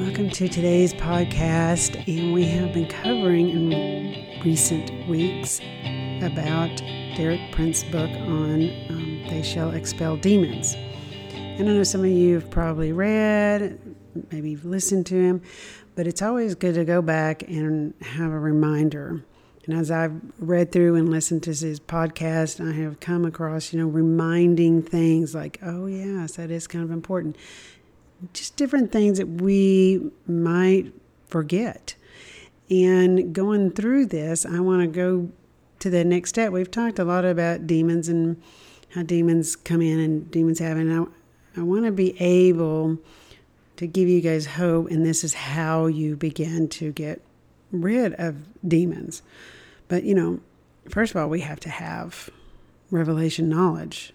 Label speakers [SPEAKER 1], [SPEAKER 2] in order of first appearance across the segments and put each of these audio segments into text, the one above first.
[SPEAKER 1] Welcome to today's podcast. And we have been covering in recent weeks about Derek Prince's book on um, They Shall Expel Demons. And I know some of you have probably read, maybe you've listened to him, but it's always good to go back and have a reminder. And as I've read through and listened to his podcast, I have come across, you know, reminding things like, oh, yes, that is kind of important just different things that we might forget. And going through this, I want to go to the next step. We've talked a lot about demons and how demons come in and demons have, and I, I want to be able to give you guys hope, and this is how you begin to get rid of demons. But, you know, first of all, we have to have revelation knowledge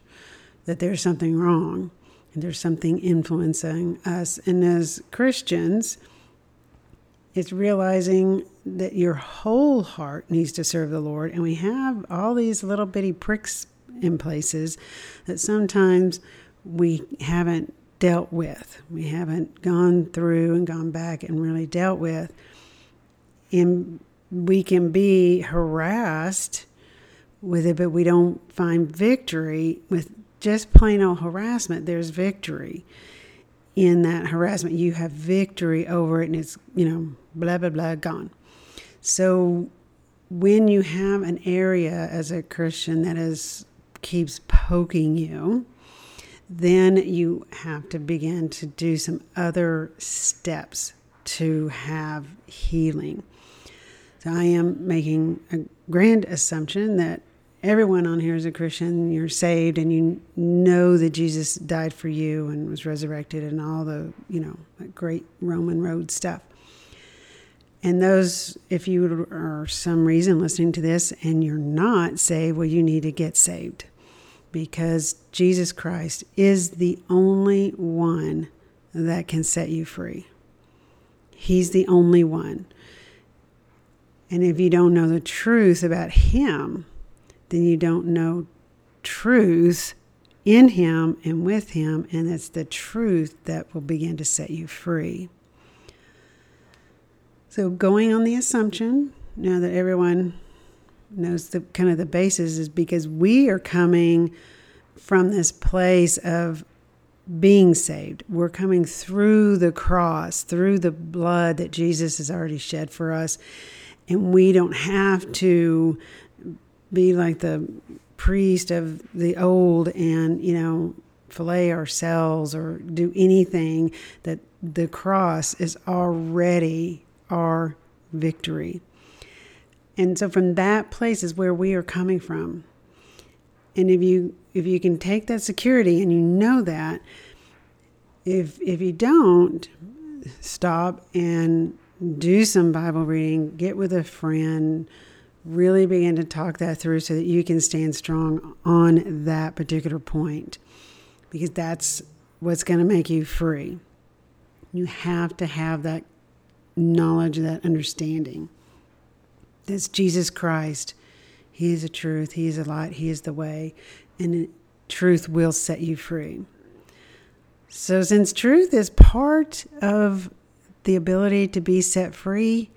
[SPEAKER 1] that there's something wrong there's something influencing us. And as Christians, it's realizing that your whole heart needs to serve the Lord. And we have all these little bitty pricks in places that sometimes we haven't dealt with. We haven't gone through and gone back and really dealt with. And we can be harassed with it, but we don't find victory with just plain old harassment, there's victory in that harassment. You have victory over it, and it's, you know, blah, blah, blah, gone. So when you have an area as a Christian that is keeps poking you, then you have to begin to do some other steps to have healing. So I am making a grand assumption that everyone on here is a Christian, you're saved, and you know that Jesus died for you and was resurrected, and all the, you know, great Roman road stuff. And those, if you are some reason listening to this and you're not saved, well, you need to get saved because Jesus Christ is the only one that can set you free. He's the only one. And if you don't know the truth about Him, then you don't know truth in Him and with Him, and it's the truth that will begin to set you free. So, going on the assumption, now that everyone knows the kind of the basis, is because we are coming from this place of being saved. We're coming through the cross, through the blood that Jesus has already shed for us. And we don't have to be like the priest of the old and, you know, fillet ourselves or do anything that the cross is already our victory. And so from that place is where we are coming from. And if you if you can take that security and you know that, if if you don't, stop and do some Bible reading, get with a friend, really begin to talk that through so that you can stand strong on that particular point because that's what's going to make you free. You have to have that knowledge, that understanding. That's Jesus Christ. He is the truth, He is the light, He is the way, and truth will set you free. So, since truth is part of the ability to be set free,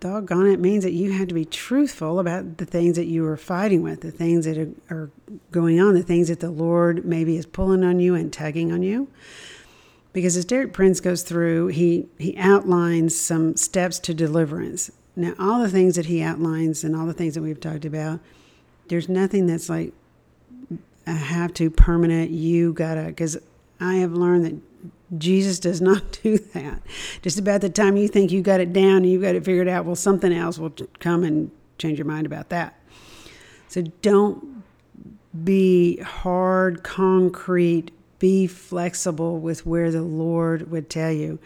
[SPEAKER 1] doggone it means that you had to be truthful about the things that you were fighting with, the things that are, are, going on, the things that the Lord maybe is pulling on you and tugging on you. Because as Derek Prince goes through, he, he outlines some steps to deliverance. Now, all the things that he outlines and all the things that we've talked about, there's nothing that's like, I have to permanent, you gotta, because I have learned that Jesus does not do that. Just about the time you think you got it down and you got it figured out, well, something else will come and change your mind about that. So don't be hard, concrete, be flexible with where the Lord would tell you.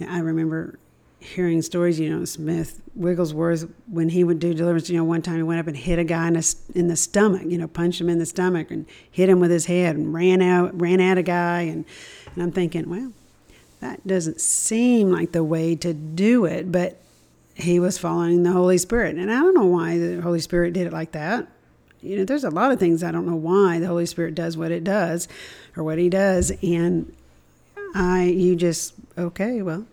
[SPEAKER 1] I remember hearing stories, you know, Smith Wigglesworth, when he would do deliverance, you know, one time he went up and hit a guy in, a, in the stomach, you know, punched him in the stomach and hit him with his head and ran out, ran at a guy. And, and I'm thinking, well, that doesn't seem like the way to do it, but he was following the Holy Spirit. And I don't know why the Holy Spirit did it like that. You know, there's a lot of things I don't know why the Holy Spirit does what it does or what he does. And I, you just, okay, well,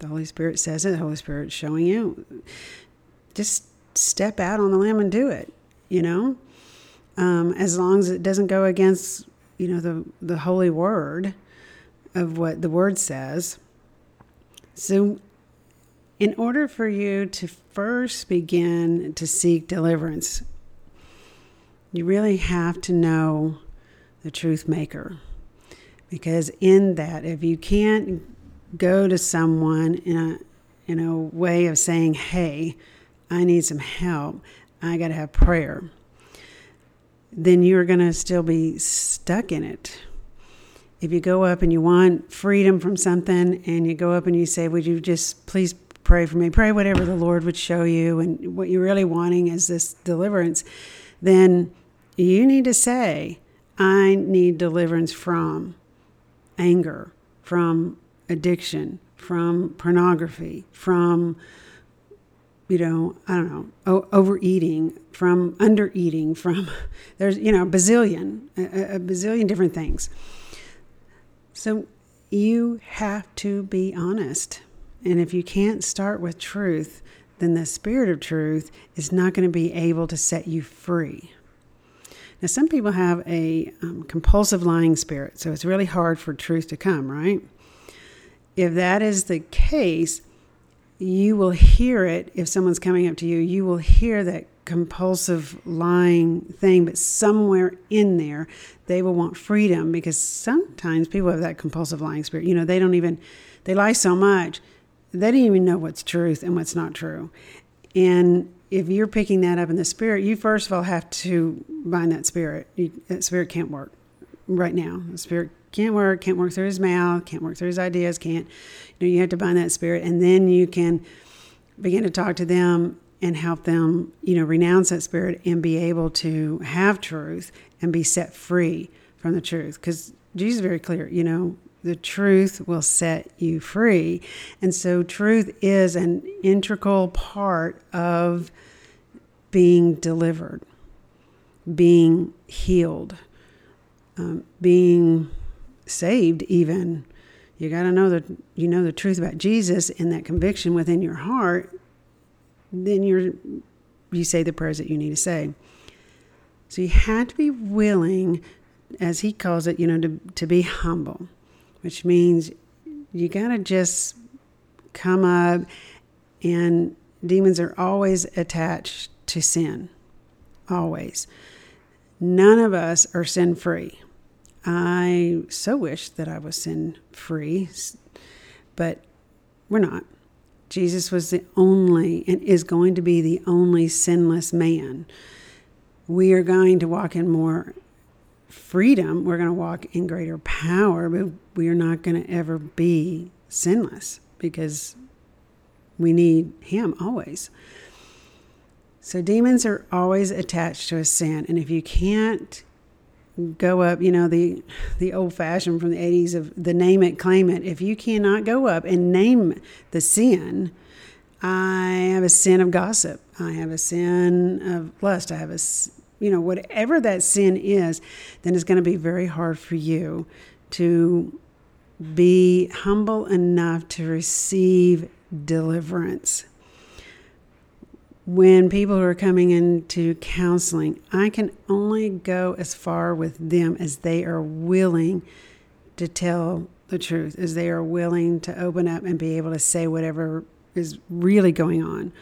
[SPEAKER 1] the Holy Spirit says it, the Holy Spirit's showing you. Just step out on the limb and do it, you know? Um, as long as it doesn't go against, you know, the, the holy word of what the word says. So, in order for you to first begin to seek deliverance, you really have to know the truth maker. Because in that, if you can't go to someone in a in a way of saying, "Hey, I need some help. I got to have prayer." Then you're going to still be stuck in it. If you go up and you want freedom from something and you go up and you say, "Would you just please pray for me? Pray whatever the Lord would show you and what you're really wanting is this deliverance." Then you need to say, "I need deliverance from anger, from addiction, from pornography, from you know, I don't know, o- overeating, from undereating, from there's, you know, a bazillion, a, a bazillion different things. So you have to be honest. And if you can't start with truth, then the spirit of truth is not going to be able to set you free. Now, some people have a um, compulsive lying spirit, so it's really hard for truth to come, right? If that is the case, you will hear it if someone's coming up to you. You will hear that compulsive lying thing, but somewhere in there, they will want freedom because sometimes people have that compulsive lying spirit. You know, they don't even, they lie so much, they don't even know what's truth and what's not true. And if you're picking that up in the spirit, you first of all have to bind that spirit. You, that spirit can't work right now. The spirit can't work, can't work through his mouth, can't work through his ideas, can't, you know, you have to bind that spirit. And then you can begin to talk to them and help them, you know, renounce that spirit and be able to have truth and be set free from the truth. Because Jesus is very clear, you know, the truth will set you free. And so truth is an integral part of being delivered, being healed, um, being saved even you got to know that you know the truth about jesus and that conviction within your heart then you're you say the prayers that you need to say. So you had to be willing as he calls it you know to, to be humble which means you got to just come up and demons are always attached to sin always. None of us are sin free I so wish that I was sin free, but we're not. Jesus was the only and is going to be the only sinless man. We are going to walk in more freedom. We're going to walk in greater power, but we are not going to ever be sinless because we need Him always. So demons are always attached to a sin. And if you can't go up, you know, the the old fashioned from the 80s of the name it, claim it. If you cannot go up and name the sin, I have a sin of gossip. I have a sin of lust. I have a, you know, whatever that sin is, then it's going to be very hard for you to be humble enough to receive deliverance when people are coming into counseling, I can only go as far with them as they are willing to tell the truth, as they are willing to open up and be able to say whatever is really going on.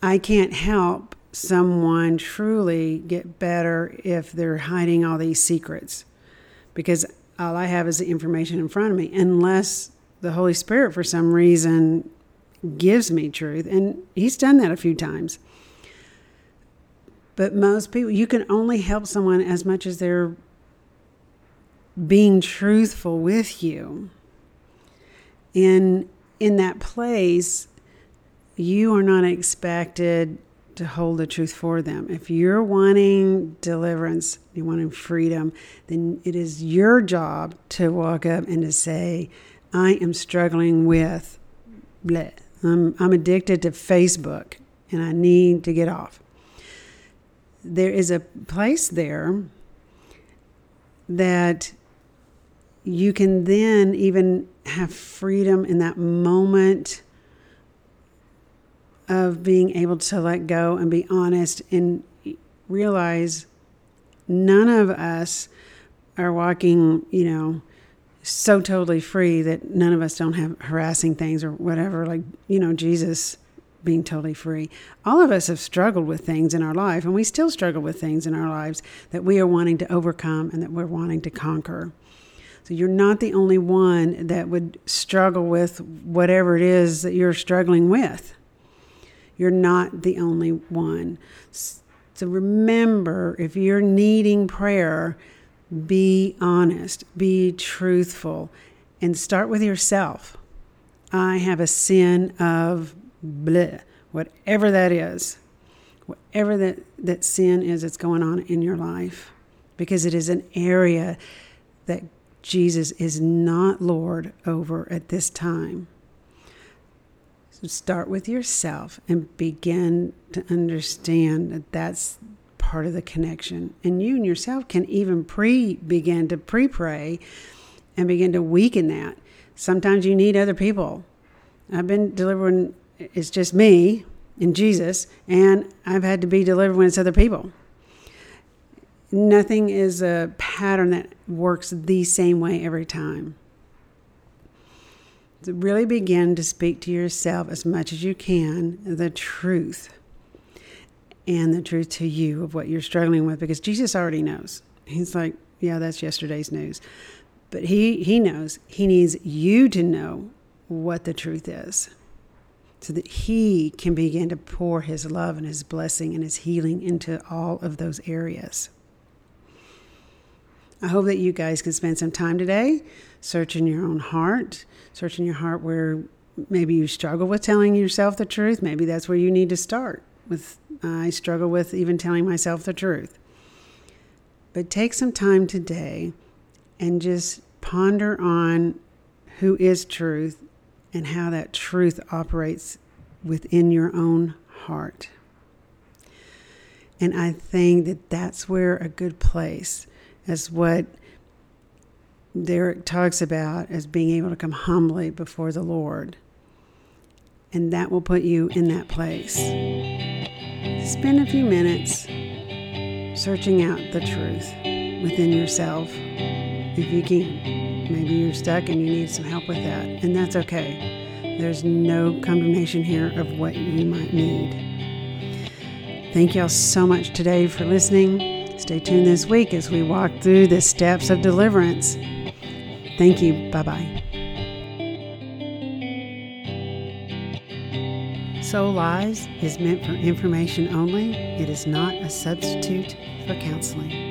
[SPEAKER 1] I can't help someone truly get better if they're hiding all these secrets because all I have is the information in front of me, unless the Holy Spirit, for some reason, gives me truth. And he's done that a few times. But most people, you can only help someone as much as they're being truthful with you. And in that place, you are not expected to hold the truth for them. If you're wanting deliverance, you're wanting freedom, then it is your job to walk up and to say, I am struggling with bleh. I'm, I'm addicted to Facebook and I need to get off. There is a place there that you can then even have freedom in that moment of being able to let go and be honest and realize none of us are walking, you know, so totally free that none of us don't have harassing things or whatever, like, you know, Jesus being totally free. All of us have struggled with things in our life, and we still struggle with things in our lives that we are wanting to overcome and that we're wanting to conquer. So you're not the only one that would struggle with whatever it is that you're struggling with. You're not the only one. So remember, if you're needing prayer, be honest, be truthful, and start with yourself. I have a sin of bleh, whatever that is, whatever that, that sin is that's going on in your life, because it is an area that Jesus is not Lord over at this time. So start with yourself and begin to understand that that's part of the connection. And you and yourself can even pre begin to pre pray and begin to weaken that. Sometimes you need other people. I've been delivering, it's just me and Jesus, and I've had to be delivered when it's other people. Nothing is a pattern that works the same way every time to really begin to speak to yourself as much as you can the truth and the truth to you of what you're struggling with because Jesus already knows. He's like, yeah, that's yesterday's news. But he, he knows. He needs you to know what the truth is so that he can begin to pour his love and his blessing and his healing into all of those areas. I hope that you guys can spend some time today searching your own heart, searching your heart where maybe you struggle with telling yourself the truth. Maybe that's where you need to start with I struggle with even telling myself the truth. But take some time today and just ponder on who is truth and how that truth operates within your own heart. And I think that that's where a good place is what Derek talks about as being able to come humbly before the Lord. And that will put you in that place. Spend a few minutes searching out the truth within yourself if you can. Maybe you're stuck and you need some help with that, and that's okay. There's no condemnation here of what you might need. Thank y'all so much today for listening. Stay tuned this week as we walk through the steps of deliverance. Thank you. Bye bye. Soul Lies is meant for information only. It is not a substitute for counseling.